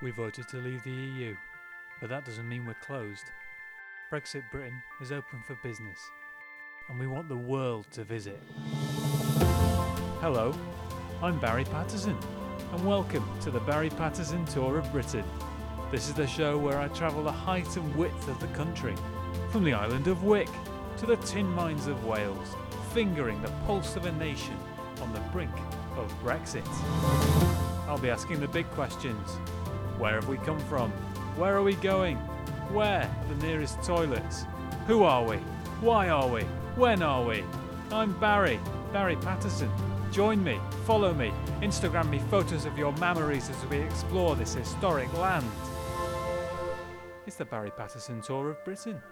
We voted to leave the EU, but that doesn't mean we're closed. Brexit Britain is open for business, and we want the world to visit. Hello, I'm Barry Patterson, and welcome to the Barry Patterson Tour of Britain. This is the show where I travel the height and width of the country, from the island of Wick to the tin mines of Wales, fingering the pulse of a nation on the brink of Brexit. I'll be asking the big questions. Where have we come from? Where are we going? Where the nearest toilets? Who are we? Why are we? When are we? I'm Barry, Barry Patterson. Join me, follow me, Instagram me photos of your memories as we explore this historic land. It's the Barry Patterson Tour of Britain.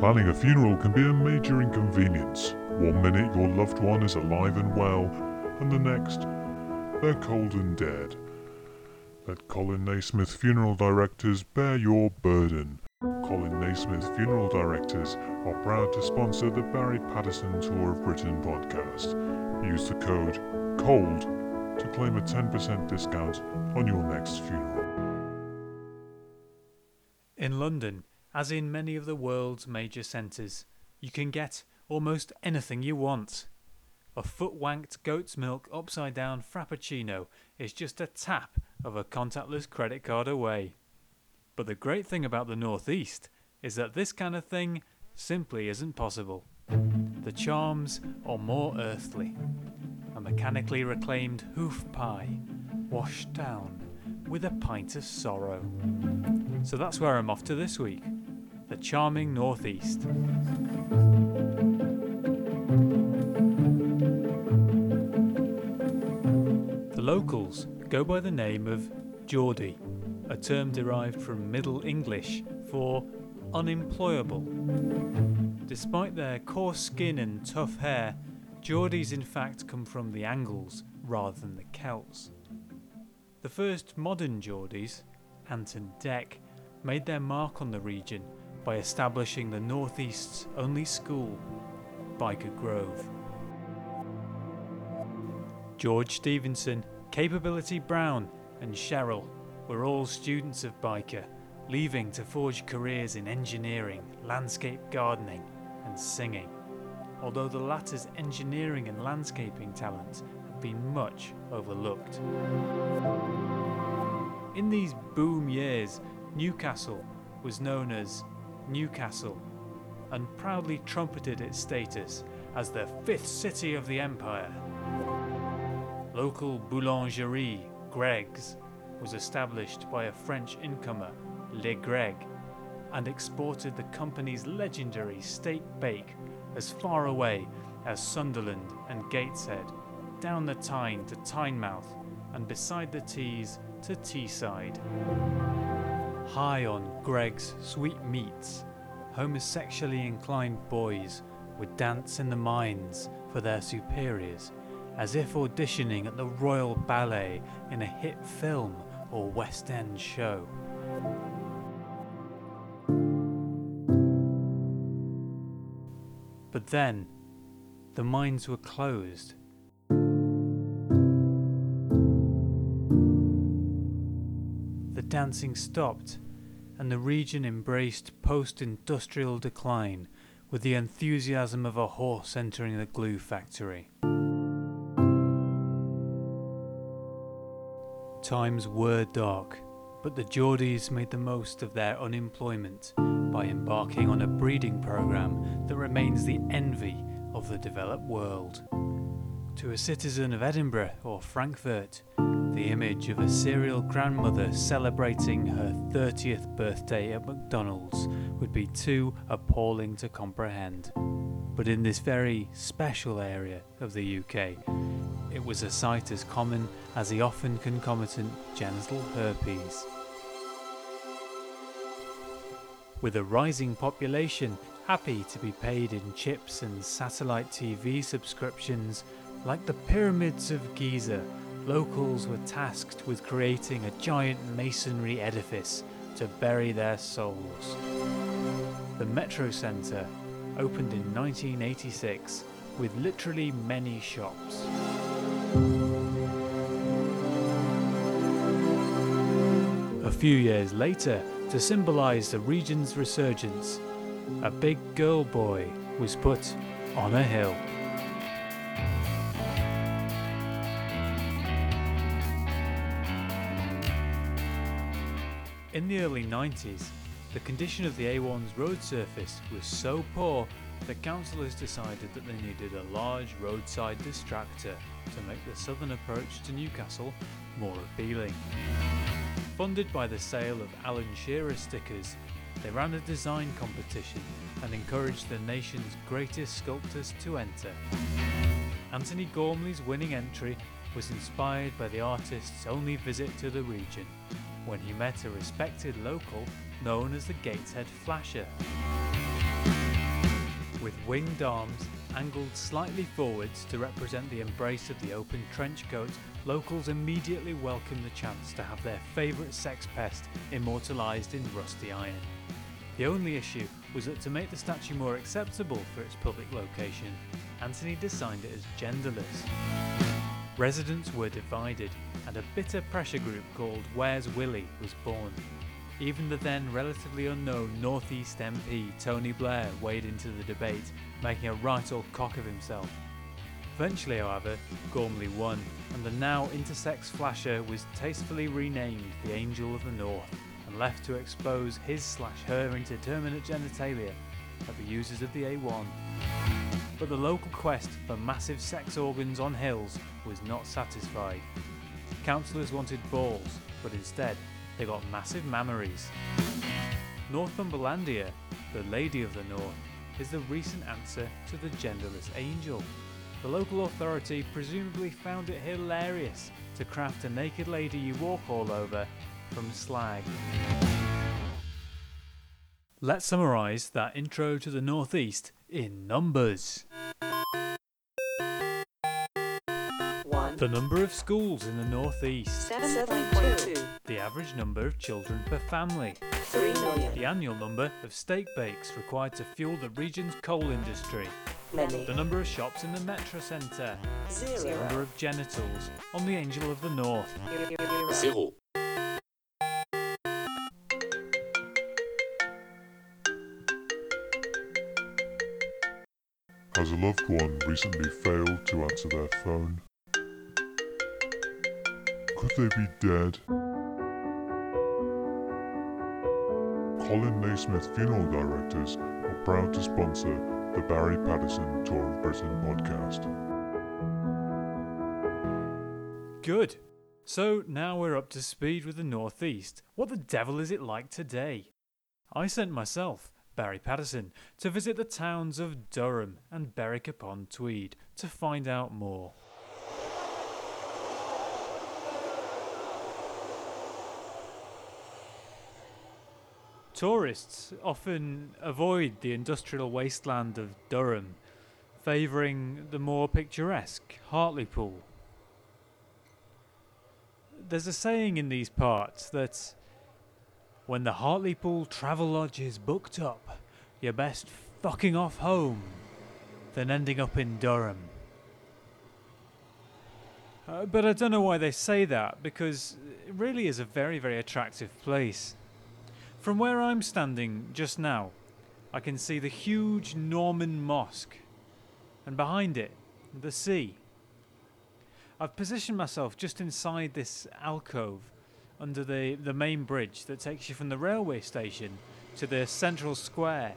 Planning a funeral can be a major inconvenience. One minute your loved one is alive and well, and the next, they're cold and dead. Let Colin Naismith Funeral Directors bear your burden. Colin Naismith Funeral Directors are proud to sponsor the Barry Patterson Tour of Britain podcast. Use the code COLD to claim a 10% discount on your next funeral. In London, as in many of the world's major centres, you can get almost anything you want. A foot wanked goat's milk upside down frappuccino is just a tap of a contactless credit card away. But the great thing about the Northeast is that this kind of thing simply isn't possible. The charms are more earthly. A mechanically reclaimed hoof pie, washed down with a pint of sorrow. So that's where I'm off to this week the charming Northeast. The locals go by the name of Geordie, a term derived from Middle English for unemployable. Despite their coarse skin and tough hair, Geordies in fact come from the Angles rather than the Celts. The first modern Geordies, Ant and Dec, made their mark on the region by establishing the Northeast's only school, Byker Grove. George Stephenson, Capability Brown, and Cheryl were all students of Byker, leaving to forge careers in engineering, landscape gardening, and singing. Although the latter's engineering and landscaping talents had been much overlooked. In these boom years, Newcastle was known as Newcastle and proudly trumpeted its status as the fifth city of the empire. Local boulangerie, Greggs, was established by a French incomer, Le Greg, and exported the company's legendary steak bake as far away as Sunderland and Gateshead, down the Tyne to Tynemouth, and beside the Tees to Teesside. High on Greggs sweet meats, homosexually inclined boys would dance in the mines for their superiors as if auditioning at the Royal Ballet in a hit film or West End show. But then, the mines were closed. Dancing stopped, and the region embraced post industrial decline with the enthusiasm of a horse entering the glue factory. Times were dark, but the Geordies made the most of their unemployment by embarking on a breeding program that remains the envy of the developed world. To a citizen of Edinburgh or Frankfurt, the image of a serial grandmother celebrating her 30th birthday at McDonald's would be too appalling to comprehend. But in this very special area of the UK, it was a sight as common as the often concomitant genital herpes. With a rising population happy to be paid in chips and satellite TV subscriptions, like the pyramids of Giza, locals were tasked with creating a giant masonry edifice to bury their souls. The Metro Centre opened in 1986 with literally many shops. A few years later, to symbolise the region's resurgence, a big girl boy was put on a hill. In the early 90s, the condition of the A1's road surface was so poor that councillors decided that they needed a large roadside distractor to make the southern approach to Newcastle more appealing. Funded by the sale of Alan Shearer stickers, they ran a design competition and encouraged the nation's greatest sculptors to enter. Antony Gormley's winning entry was inspired by the artist's only visit to the region, when he met a respected local known as the Gateshead Flasher. With winged arms angled slightly forwards to represent the embrace of the open trench coat, locals immediately welcomed the chance to have their favourite sex pest immortalised in rusty iron. The only issue was that to make the statue more acceptable for its public location, Antony designed it as genderless. Residents were divided, and a bitter pressure group called Where's Willie was born. Even the then relatively unknown Northeast MP Tony Blair weighed into the debate, making a right old cock of himself. Eventually, however, Gormley won, and the now intersex flasher was tastefully renamed the Angel of the North and left to expose his slash her indeterminate genitalia at the users of the A1. But the local quest for massive sex organs on hills was not satisfied. Councillors wanted balls, but instead they got massive mammaries. Northumberlandia, the Lady of the North, is the recent answer to the genderless angel. The local authority presumably found it hilarious to craft a naked lady you walk all over from slag. Let's summarise that intro to the Northeast in numbers. The number of schools in the Northeast, seven point two, the average number of children per family, three million, the annual number of steak bakes required to fuel the region's coal industry, many, the number of shops in the metro centre, Zero. the number of genitals on the Angel of the North, zero, Has a loved one recently failed to answer their phone? Could they be dead? Colin Naismith Funeral Directors are proud to sponsor the Barry Patterson Tour of Britain podcast. Good. So now we're up to speed with the Northeast. What the devil is it like today? I sent myself, Barry Patterson, to visit the towns of Durham and Berwick upon Tweed to find out more. Tourists often avoid the industrial wasteland of Durham, favouring the more picturesque Hartlepool. There's a saying in these parts that when the Hartlepool Travel Lodge is booked up, you're best fucking off home than ending up in Durham. Uh, but I don't know why they say that because it really is a very, very attractive place. From where I'm standing just now, I can see the huge Norman Mosque, and behind it, the sea. I've positioned myself just inside this alcove under the, the main bridge that takes you from the railway station to the central square.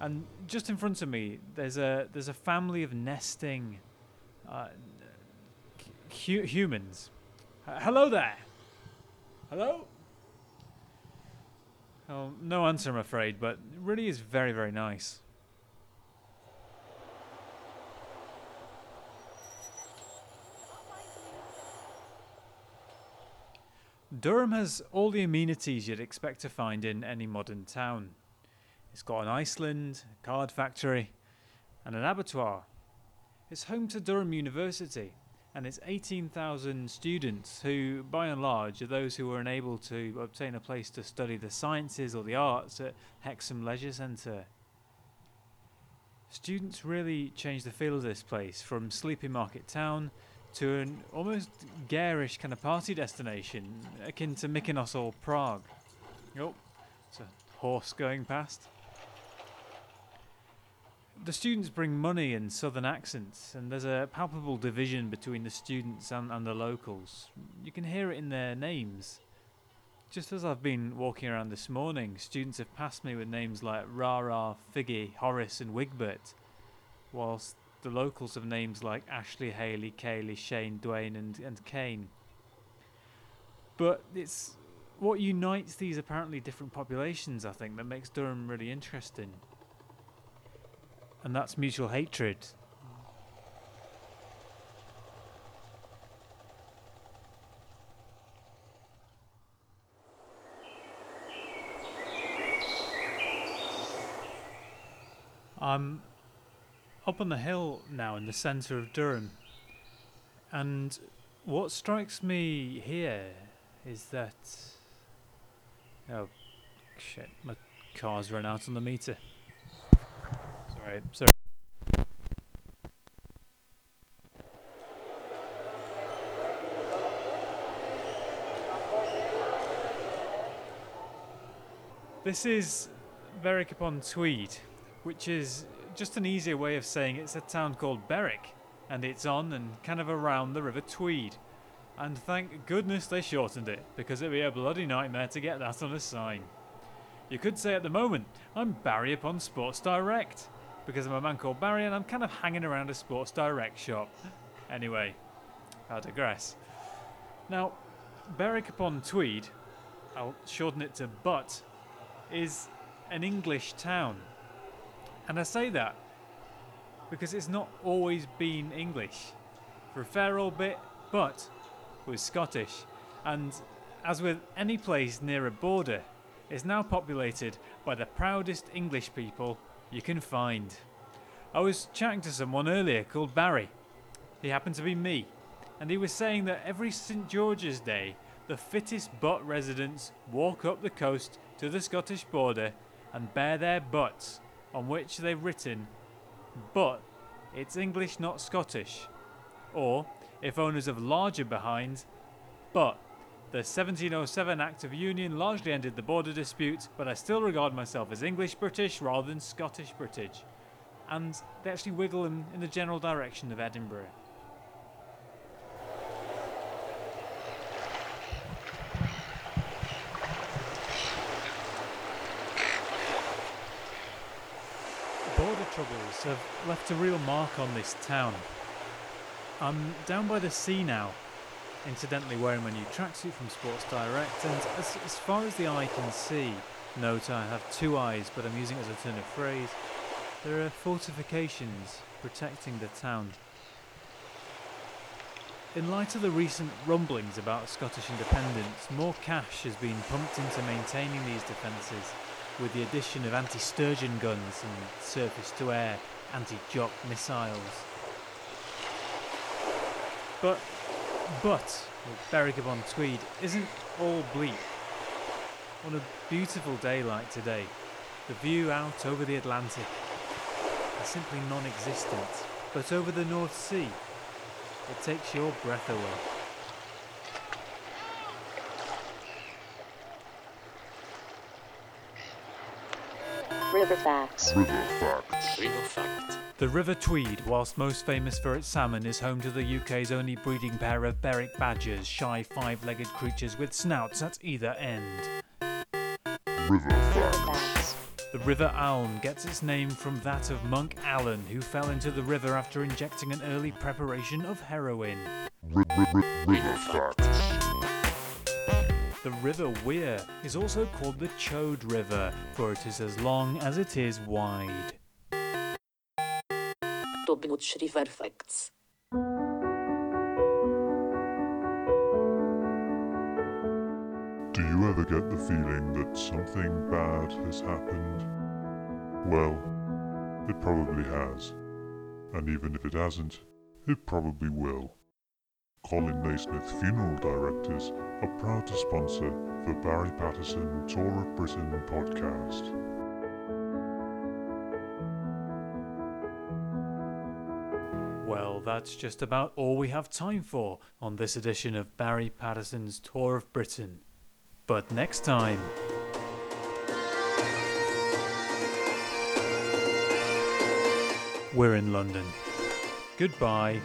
And just in front of me, there's a there's a family of nesting uh, hu- humans. Uh, hello there. Hello. Oh, no answer, I'm afraid, but it really is very, very nice. Durham has all the amenities you'd expect to find in any modern town. It's got an Iceland, a card factory, and an abattoir. It's home to Durham University, and it's 18,000 students who, by and large, are those who were unable to obtain a place to study the sciences or the arts at Hexham Leisure Centre. Students really changed the feel of this place from sleepy market town to an almost garish kind of party destination akin to Mykonos or Prague. Oh, it's a horse going past. The students bring money and southern accents, and there's a palpable division between the students and, and the locals. You can hear it in their names. Just as I've been walking around this morning, students have passed me with names like Rara, Figgy, Horace, and Wigbert, whilst the locals have names like Ashley, Haley, Kaylee, Shane, Dwayne, and, and Kane. But it's what unites these apparently different populations, I think, that makes Durham really interesting and that's mutual hatred. I'm up on the hill now in the centre of Durham, and what strikes me here is that. Oh, shit, my car's run out on the meter. Sorry, sorry. This is Berwick upon Tweed, which is just an easier way of saying it's a town called Berwick, and it's on and kind of around the River Tweed. And thank goodness they shortened it, because it'd be a bloody nightmare to get that on a sign. You could say at the moment, I'm Barry upon Sports Direct, because I'm a man called Barry and I'm kind of hanging around a Sports Direct shop. Anyway, I digress. Now, Berwick upon Tweed, I'll shorten it to Butt, is an English town. And I say that because it's not always been English. For a fair old bit, Butt was Scottish. And as with any place near a border, it's now populated by the proudest English people you can find. I was chatting to someone earlier called Barry. He happened to be me, and he was saying that every St George's Day, the fittest butt residents walk up the coast to the Scottish border and bare their butts, on which they've written, but it's English, not Scottish. Or, if owners of larger behinds, but the 1707 Act of Union largely ended the border dispute, but I still regard myself as English British rather than Scottish British. And they actually wiggle in, in the general direction of Edinburgh. Border troubles have left a real mark on this town. I'm down by the sea now, incidentally wearing my new tracksuit from Sports Direct, and as, as far as the eye can see, note I have two eyes, but I'm using it as a turn of phrase, there are fortifications protecting the town. In light of the recent rumblings about Scottish independence, more cash has been pumped into maintaining these defences, with the addition of anti-sturgeon guns and surface-to-air anti-jock missiles. But but Berwick upon Tweed isn't all bleak. On a beautiful day like today, the view out over the Atlantic is simply non existent. But over the North Sea, it takes your breath away. River facts. River facts. River fact. The River Tweed, whilst most famous for its salmon, is home to the UK's only breeding pair of Berwick badgers, shy five legged creatures with snouts at either end. River facts. The River Aln gets its name from that of monk Allen, who fell into the river after injecting an early preparation of heroin. Ri- ri- ri- River facts. The River Wear is also called the Chode River, for it is as long as it is wide. Do you ever get the feeling that something bad has happened? Well, it probably has. And even if it hasn't, it probably will. Colin Naismith Funeral Directors are proud to sponsor the Barry Patterson Tour of Britain podcast. That's just about all we have time for on this edition of Barry Patterson's Tour of Britain. But next time. We're in London. Goodbye.